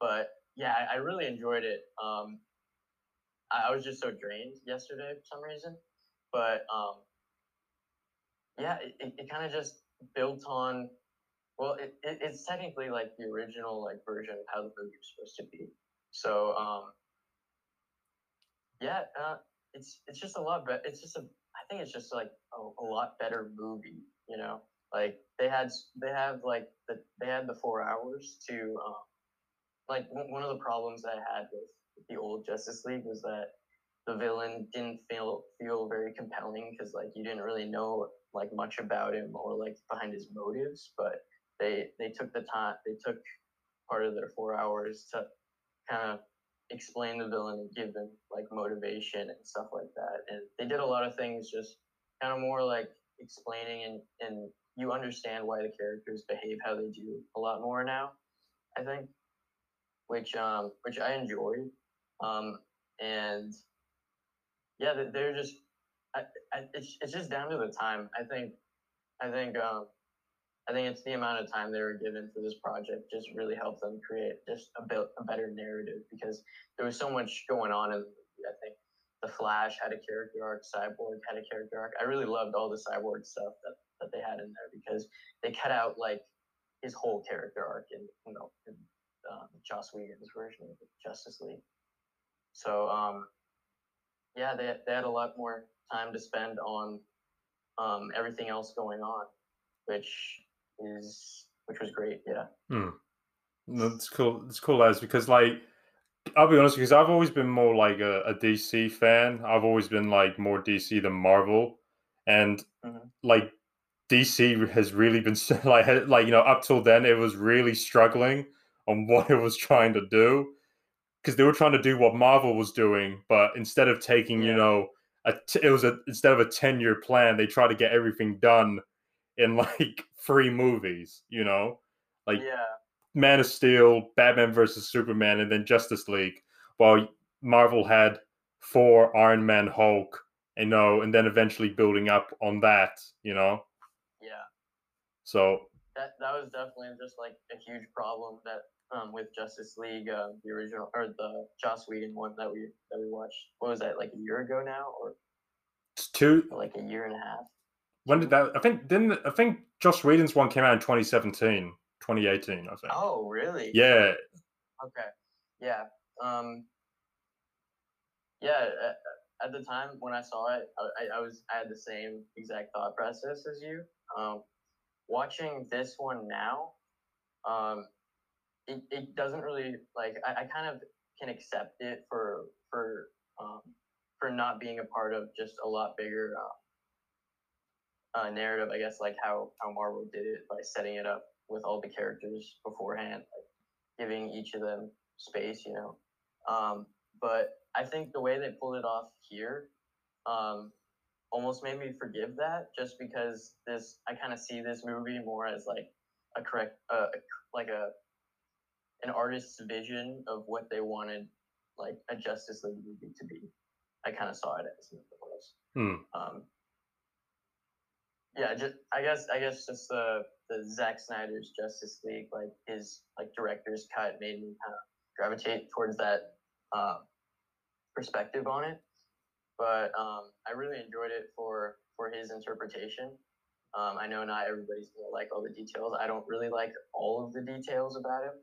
but yeah, I, I really enjoyed it. Um, I, I was just so drained yesterday for some reason, but um, yeah, it, it, it kind of just built on well, it, it, it's technically like the original like version of how the movie was supposed to be. So um, yeah, uh, it's it's just a lot better. It's just a I think it's just like a, a lot better movie. You know, like they had they have like the they had the four hours to um, like one of the problems I had with the old Justice League was that the villain didn't feel feel very compelling because like you didn't really know like much about him or like behind his motives but they they took the time they took part of their four hours to kind of explain the villain and give them like motivation and stuff like that. And they did a lot of things just kind of more like explaining and and you understand why the characters behave how they do a lot more now i think which um which i enjoyed um and yeah they're just I, I, it's, it's just down to the time i think i think um I think it's the amount of time they were given for this project just really helped them create just a bit a better narrative because there was so much going on movie. I think the Flash had a character arc, Cyborg had a character arc. I really loved all the Cyborg stuff that, that they had in there because they cut out like his whole character arc in you know in um, Joss Whedon's version of Justice League. So um, yeah, they they had a lot more time to spend on um, everything else going on, which is which was great. Yeah. Hmm. That's cool. It's cool as because like I'll be honest because I've always been more like a, a, DC fan. I've always been like more DC than Marvel, and mm-hmm. like DC has really been like like you know up till then it was really struggling on what it was trying to do because they were trying to do what Marvel was doing, but instead of taking yeah. you know a t- it was a instead of a ten year plan, they tried to get everything done in like three movies, you know? Like yeah. Man of Steel, Batman versus Superman, and then Justice League. While Marvel had four Iron Man, Hulk, you know, and then eventually building up on that, you know? Yeah. So that that was definitely just like a huge problem that um with Justice League, uh, the original or the Joss Whedon one that we that we watched. What was that like a year ago now, or it's two like a year and a half? When did that? I think didn't I think Joss Whedon's one came out in 2017, 2018. I think. Oh, really? Yeah. Okay. Yeah. Um. Yeah. At, at the time when I saw it, I, I was I had the same exact thought process as you. Um, watching this one now, um, it, it doesn't really like I, I kind of can accept it for for um for not being a part of just a lot bigger uh, uh, narrative, I guess, like how how Marvel did it by setting it up with all the characters beforehand, like giving each of them space, you know. Um, but I think the way they pulled it off here, um, almost made me forgive that, just because this I kind of see this movie more as like a correct, uh, like a an artist's vision of what they wanted, like a Justice League movie to be. I kind of saw it as. Hmm. Um, yeah, just I guess I guess just the the Zack Snyder's Justice League, like his like director's cut, made me kind of gravitate towards that uh, perspective on it. But um, I really enjoyed it for for his interpretation. Um, I know not everybody's gonna like all the details. I don't really like all of the details about him,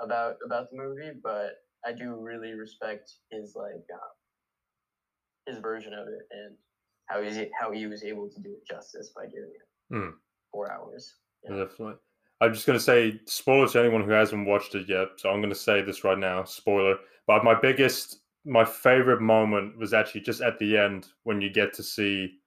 about about the movie, but I do really respect his like uh, his version of it and how he how he was able to do it justice by giving it Hmm. four hours. Yeah. Definitely. I'm just gonna say spoiler to anyone who hasn't watched it yet. So I'm gonna say this right now, spoiler. But my biggest, my favorite moment was actually just at the end when you get to see,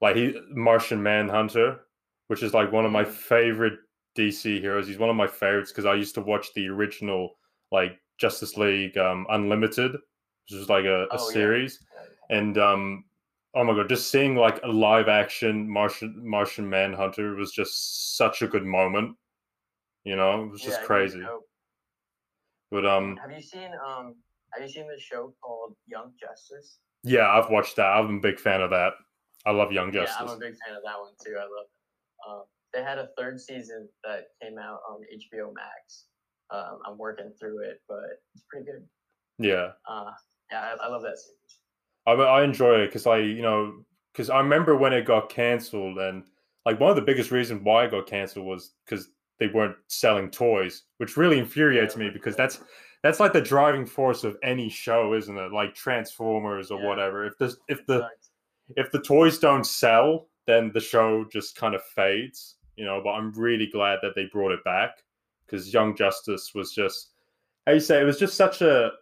like he Martian Manhunter, which is like one of my Mhm. favorite DC heroes. He's one of my favorites because I used to watch the original like Justice League um, Unlimited, which was like a, a Oh, yeah. series, and um, oh my god, just seeing like a live action Martian Martian Manhunter was just such a good moment. You know, it was just Yeah, crazy. But um, Have you seen um Have you seen the show called Young Justice? yeah, I've watched that. I'm a big fan of that. I love Young Yeah, Justice. I'm a big fan of that one too. I love it. Um, they had a third season that came out on HBO Max. Um, I'm working through it, but it's pretty good. yeah, Uh, yeah, I, I love that series. I I enjoy it because I you know because I remember when it got cancelled and like one of the biggest reasons why it got cancelled was because they weren't selling toys, which really infuriates me because that's that's like the driving force of any show, isn't it? Like Transformers or Yeah. whatever. If the if the if the toys don't sell, then the show just kind of fades, you know. But I'm really glad that they brought it back because Young Justice was just, how you say, it was just such a,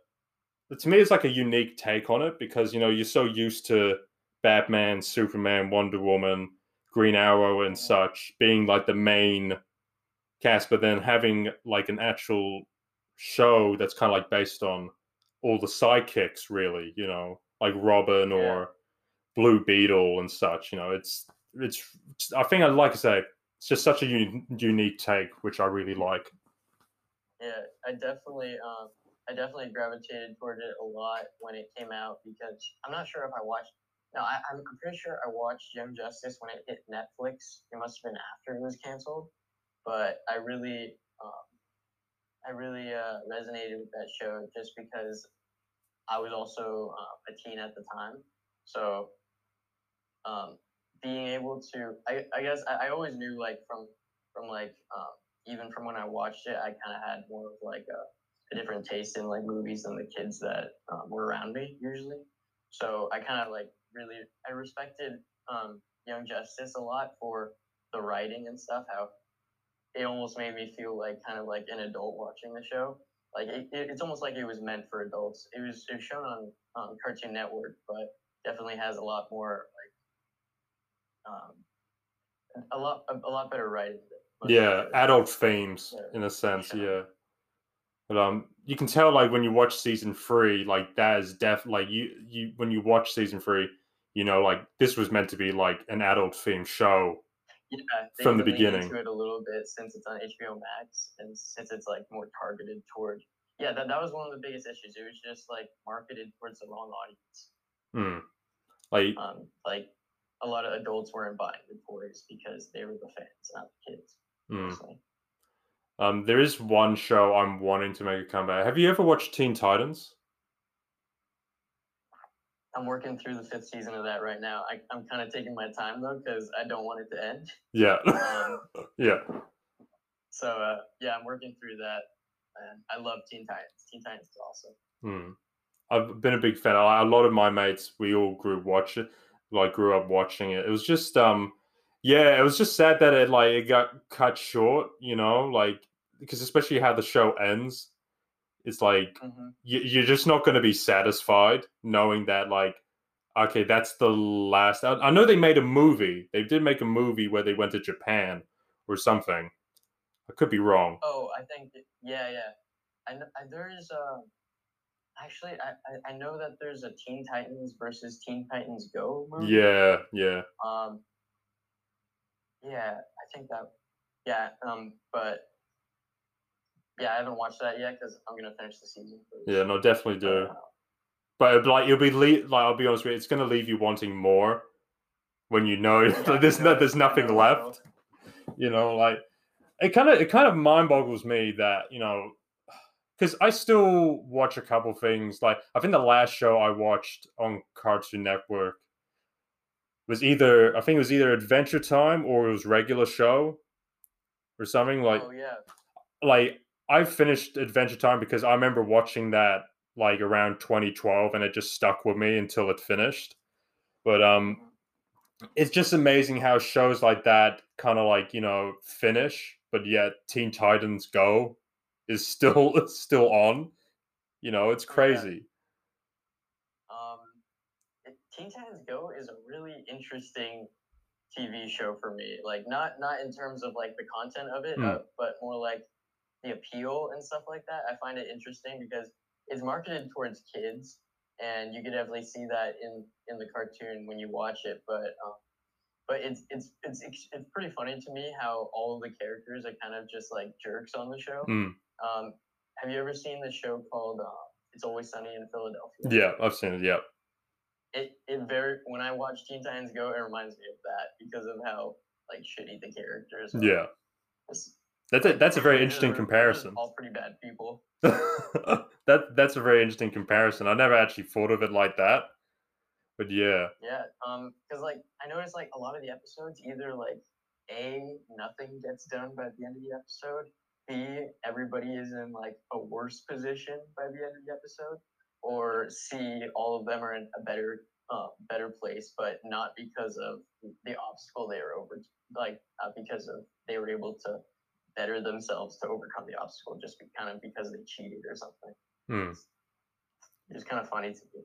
to me, it's like a unique take on it because you know you're so used to Batman, Superman, Wonder Woman, Green Arrow, and such being like the main cast, but then having like an actual show that's kind of like based on all the sidekicks, really, you know, like Robin Yeah. or Blue Beetle and such. You know, it's it's. I think I'd like to say it's just such a un- unique take, which I really like. Yeah, I definitely, um, I definitely gravitated toward it a lot when it came out because I'm not sure if I watched. No, I, I'm I'm pretty sure I watched Young Justice when it hit Netflix. It must have been after it was canceled, but I really, um, I really uh, resonated with that show just because I was also uh, a teen at the time. So, um, being able to, I, I guess I, I always knew like from from like um, even from when I watched it, I kind of had more of like a, a different taste in like movies than the kids that um, were around me usually. So I kind of like really I respected um, Young Justice a lot for the writing and stuff. How it almost made me feel like kind of like an adult watching the show. Like it, it, it's almost like it was meant for adults. It was it was shown on um, Cartoon Network, but definitely has a lot more um, a lot a, a lot better writing. Yeah, adult themes Yeah, in a sense. sure. Yeah. But um, you can tell like when you watch season three, like that is def like you you when you watch season three, you know like this was meant to be like an adult themed show. Yeah, from the beginning. into it a little bit since it's on HBO Max and since it's like more targeted toward. Yeah, that, that was one of the biggest issues. It was just like marketed towards the wrong audience. Hmm. Like Um, like a lot of adults weren't buying the toys because they were the fans, not the kids. personally. um, there is one show I'm wanting to make a comeback. Have you ever watched Teen Titans? I'm working through the fifth season of that right now. I, I'm kind of taking my time though because I don't want it to end. Yeah. Um, yeah. so uh, yeah, I'm working through that, and I love Teen Titans. Teen Titans is awesome. Hmm. I've been a big fan. A a lot of my mates, we all grew up watching, like grew up watching it. It was just, um, yeah, it was just sad that it like it got cut short. You know, like because especially how the show ends, it's like hmm you, you're just not going to be satisfied knowing that like, okay, that's the last. I, I know they made a movie. They did make a movie where they went to Japan or something. I could be wrong. Oh, I think yeah, yeah. I, I there is uh, actually, I, I know that there's a Teen Titans versus Teen Titans Go movie. Yeah, yeah. Um. Yeah, I think that. Yeah. Um. But. Yeah, I haven't watched that yet because I'm gonna finish the season. First. Yeah, no, definitely do. uh, But like you'll be le- like I'll be honest with you, it's gonna leave you wanting more when you know yeah, like, there's no there's nothing left. You know, like it kind of it kind of mind boggles me that you know because I still watch a couple things. Like I think the last show I watched on Cartoon Network was either I think it was either Adventure Time or it was regular show or something like oh yeah. like I finished Adventure Time because I remember watching that like around 2012 and it just stuck with me until it finished. But um it's just amazing how shows like that kind of like, you know, finish, but yet Teen Titans Go is still still on. You know, it's Yeah. crazy. Um, Teen Titans Go is a really interesting TV show for me. Like not not in terms of like the content of it, Mm. uh, but more like the appeal and stuff like that. I find it interesting because it's marketed towards kids, and you can definitely see that in in the cartoon when you watch it. But um, but it's it's it's it's pretty funny to me how all of the characters are kind of just like jerks on the show. Mm. Um, have you ever seen the show called uh, "It's Always Sunny in Philadelphia"? Yeah, I've seen it. Yeah. it it very when I watch Teen Titans Go, it reminds me of that because of how like shitty the characters. Are. Yeah. It's- That's a, that's a very interesting comparison. All pretty bad people. that that's a very interesting comparison. I never actually thought of it like that. But yeah. Yeah. Um. Because like I noticed like a lot of the episodes either like a nothing gets done by the end of the episode. B everybody is in like a worse position by the end of the episode. Or C all of them are in a better uh, better place, but not because of the obstacle they were over. Like not because of they were able to better themselves to overcome the obstacle, just be, kind of because they cheated or something. Hmm. It's kind of funny to me.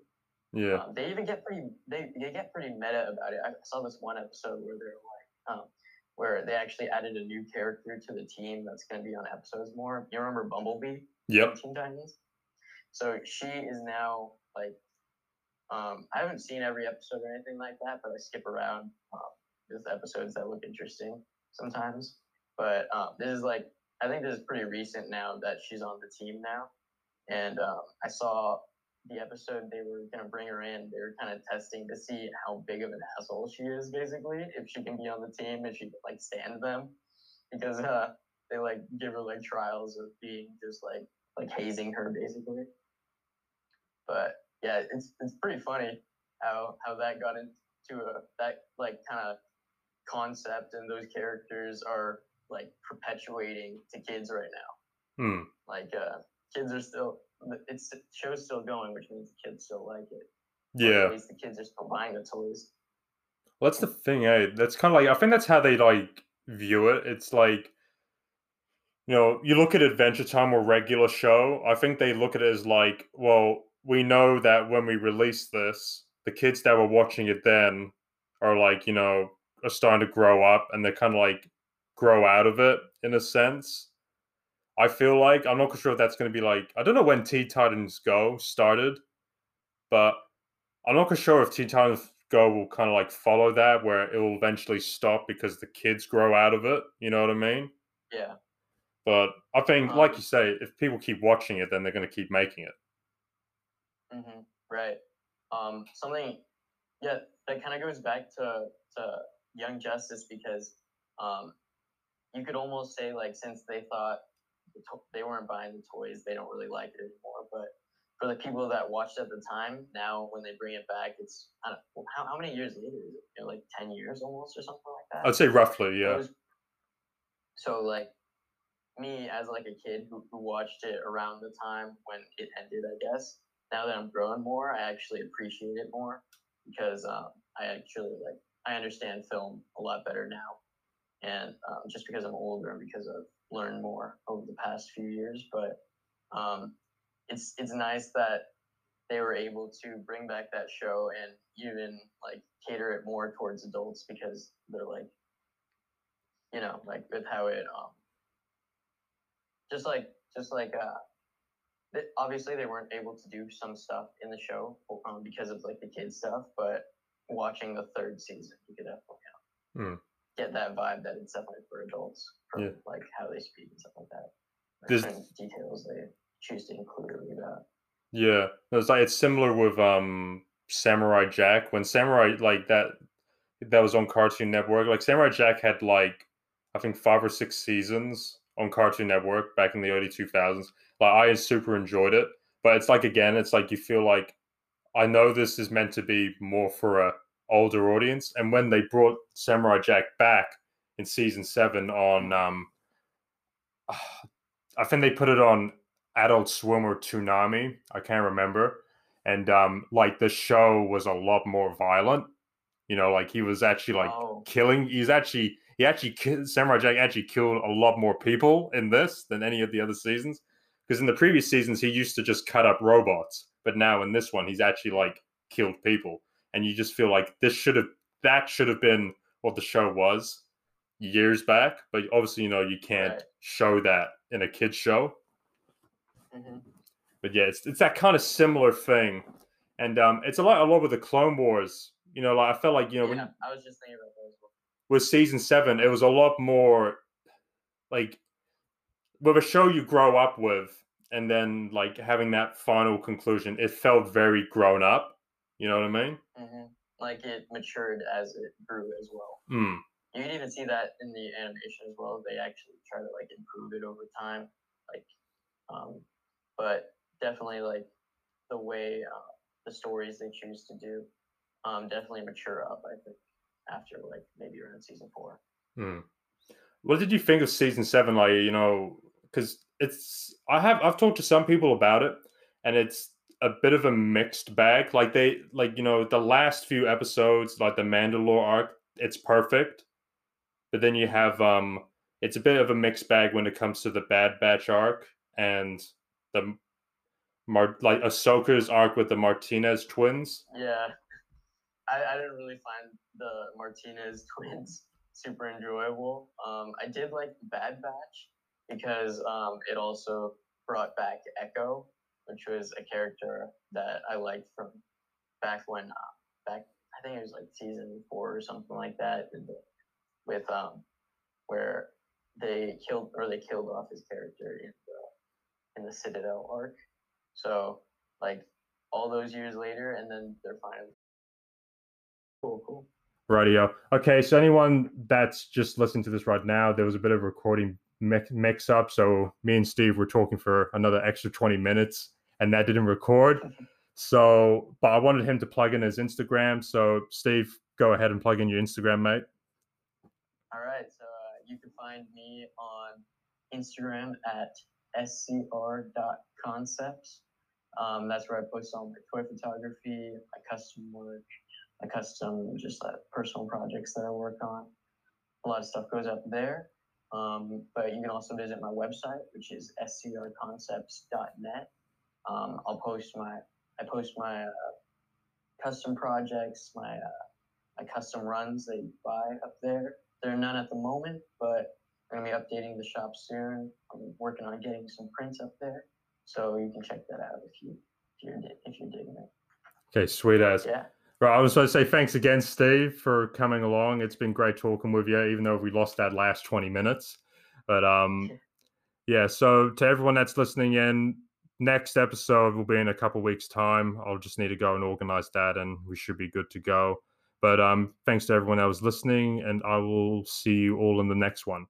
Yeah. Um, they even get pretty they, they get pretty meta about it. I saw this one episode where they're like um, where they actually added a new character to the team that's going to be on episodes more. You remember Bumblebee? Yep. Teen Titans? So she is now like um, I haven't seen every episode or anything like that, but I skip around um, with episodes that look interesting sometimes. But um, this is like I think this is pretty recent now that she's on the team now, and um, I saw the episode they were gonna bring her in. They were kind of testing to see how big of an asshole she is, basically, if she can be on the team, if she can like stand them, because uh, they like give her like trials of being just like like hazing her, basically. But yeah, it's it's pretty funny how how that got into a that like kind of concept and those characters are like perpetuating to kids right now. Hmm. Like uh, kids are still it's the show's still going, which means the kids still like it. Yeah. At least the kids are still buying the toys. Well, that's the thing, eh? That's kind of like I think that's how they like view it. It's like you know, you look at Adventure Time or regular show. I think they look at it as like, well, we know that when we release this, the kids that were watching it then are like, you know, are starting to grow up and they're kind of like grow out of it in a sense. I feel like I'm not sure if that's going to be like I don't know when Teen Titans Go started, but I'm not sure if Teen Titans Go will kind of like follow that, where it will eventually stop because the kids grow out of it. You know what I mean? Yeah. But I think, like Um, you say, if people keep watching it, then they're going to keep making it. hmm Right. Um, something, yeah, that kind of goes back to to Young Justice because um, you could almost say like since they thought to- they weren't buying the toys, they don't really like it anymore. But for the people that watched at the time, now when they bring it back, it's I don't well, how how many years later is it? You know, like ten years almost or something like that. I'd say roughly, yeah. was- so like me as like a kid who, who watched it around the time when it ended, I guess. Now that I'm growing more, I actually appreciate it more because um, I actually like I understand film a lot better now, and um, just because I'm older and because I've learned more over the past few years. But um, it's it's nice that they were able to bring back that show and even like cater it more towards adults because they're like you know, like with how it um just like just like uh th- obviously they weren't able to do some stuff in the show um, because of like the kids stuff, but watching the third season, you could definitely Hmm. Get that vibe that it's definitely for adults, from Yeah. like how they speak and stuff like that. Certain details they choose to include or leave out. Yeah, it's like it's similar with um Samurai Jack when Samurai like that that was on Cartoon Network. Like Samurai Jack had like I think five or six seasons on Cartoon Network back in the early two thousands. Like I super enjoyed it, but it's like again, it's like you feel like I know this is meant to be more for a older audience, and when they brought Samurai Jack back in season seven on um, I think they put it on Adult Swim or Toonami. I can't remember. And um, like the show was a lot more violent. You know, like he was actually like oh, killing. He's actually he actually Samurai Jack actually killed a lot more people in this than any of the other seasons. Because in the previous seasons he used to just cut up robots, but now in this one he's actually like killed people, and you just feel like this should have that should have been what the show was years back. But obviously, you know, you can't Right. show that in a kids show mhm. but yeah, it's it's that kind of similar thing, and um, it's a lot a lot with the Clone Wars. You know, like I felt like you know yeah, when I was just thinking about well. with season seven, it was a lot more like with a show you grow up with, and then like having that final conclusion, it felt very grown up. You know what I mean? hmm Like it matured as it grew as well. Hmm. You can even see that in the animation as well. They actually try to like improve it over time, like, um, but definitely like the way uh, the stories they choose to do, um, definitely mature up. I think after like maybe around season four. Hmm. What did you think of season seven? Like, you know, because it's I have I've talked to some people about it, and it's a bit of a mixed bag. Like they like you know the last few episodes, like the Mandalore arc, it's perfect, but then you have um, it's a bit of a mixed bag when it comes to the Bad Batch arc and the Mar like Ahsoka's arc with the Martez twins. Yeah, I, I didn't really find the Martez twins super enjoyable. Um, I did like Bad Batch because um, it also brought back Echo, which was a character that I liked from back when uh, back I think it was like season four or something like that, with um where they killed or they killed off his character in the in the Citadel arc. So like all those years later, and then they're finally cool, cool. Radio. Okay, so anyone that's just listening to this right now, there was a bit of recording mix, up. So me and Steve were talking for another extra 20 minutes and that didn't record. So, but I wanted him to plug in his Instagram. So, Steve, go ahead and plug in your Instagram, mate. All right, so uh, you can find me on Instagram at scr.concepts. Um, that's where I post all my toy photography, my custom work, my custom just uh, personal projects that I work on. A lot of stuff goes up there. Um, but you can also visit my website, which is scrconcepts.net. Um, I'll post my I post my uh, custom projects, my uh, my custom runs that you buy up there. There are none at the moment, but I'm gonna be updating the shop soon. I'm working on getting some prints up there, so you can check that out if you if you're if you're digging it. Okay, sweet as. Yeah, Right, I was going to say thanks again, Steve, for coming along. It's been great talking with you, even though we lost that last 20 minutes. But um, yeah, so to everyone that's listening in, next episode will be in a couple weeks' time. I'll just need to go and organize that, and we should be good to go. But um, thanks to everyone that was listening, and I will see you all in the next one.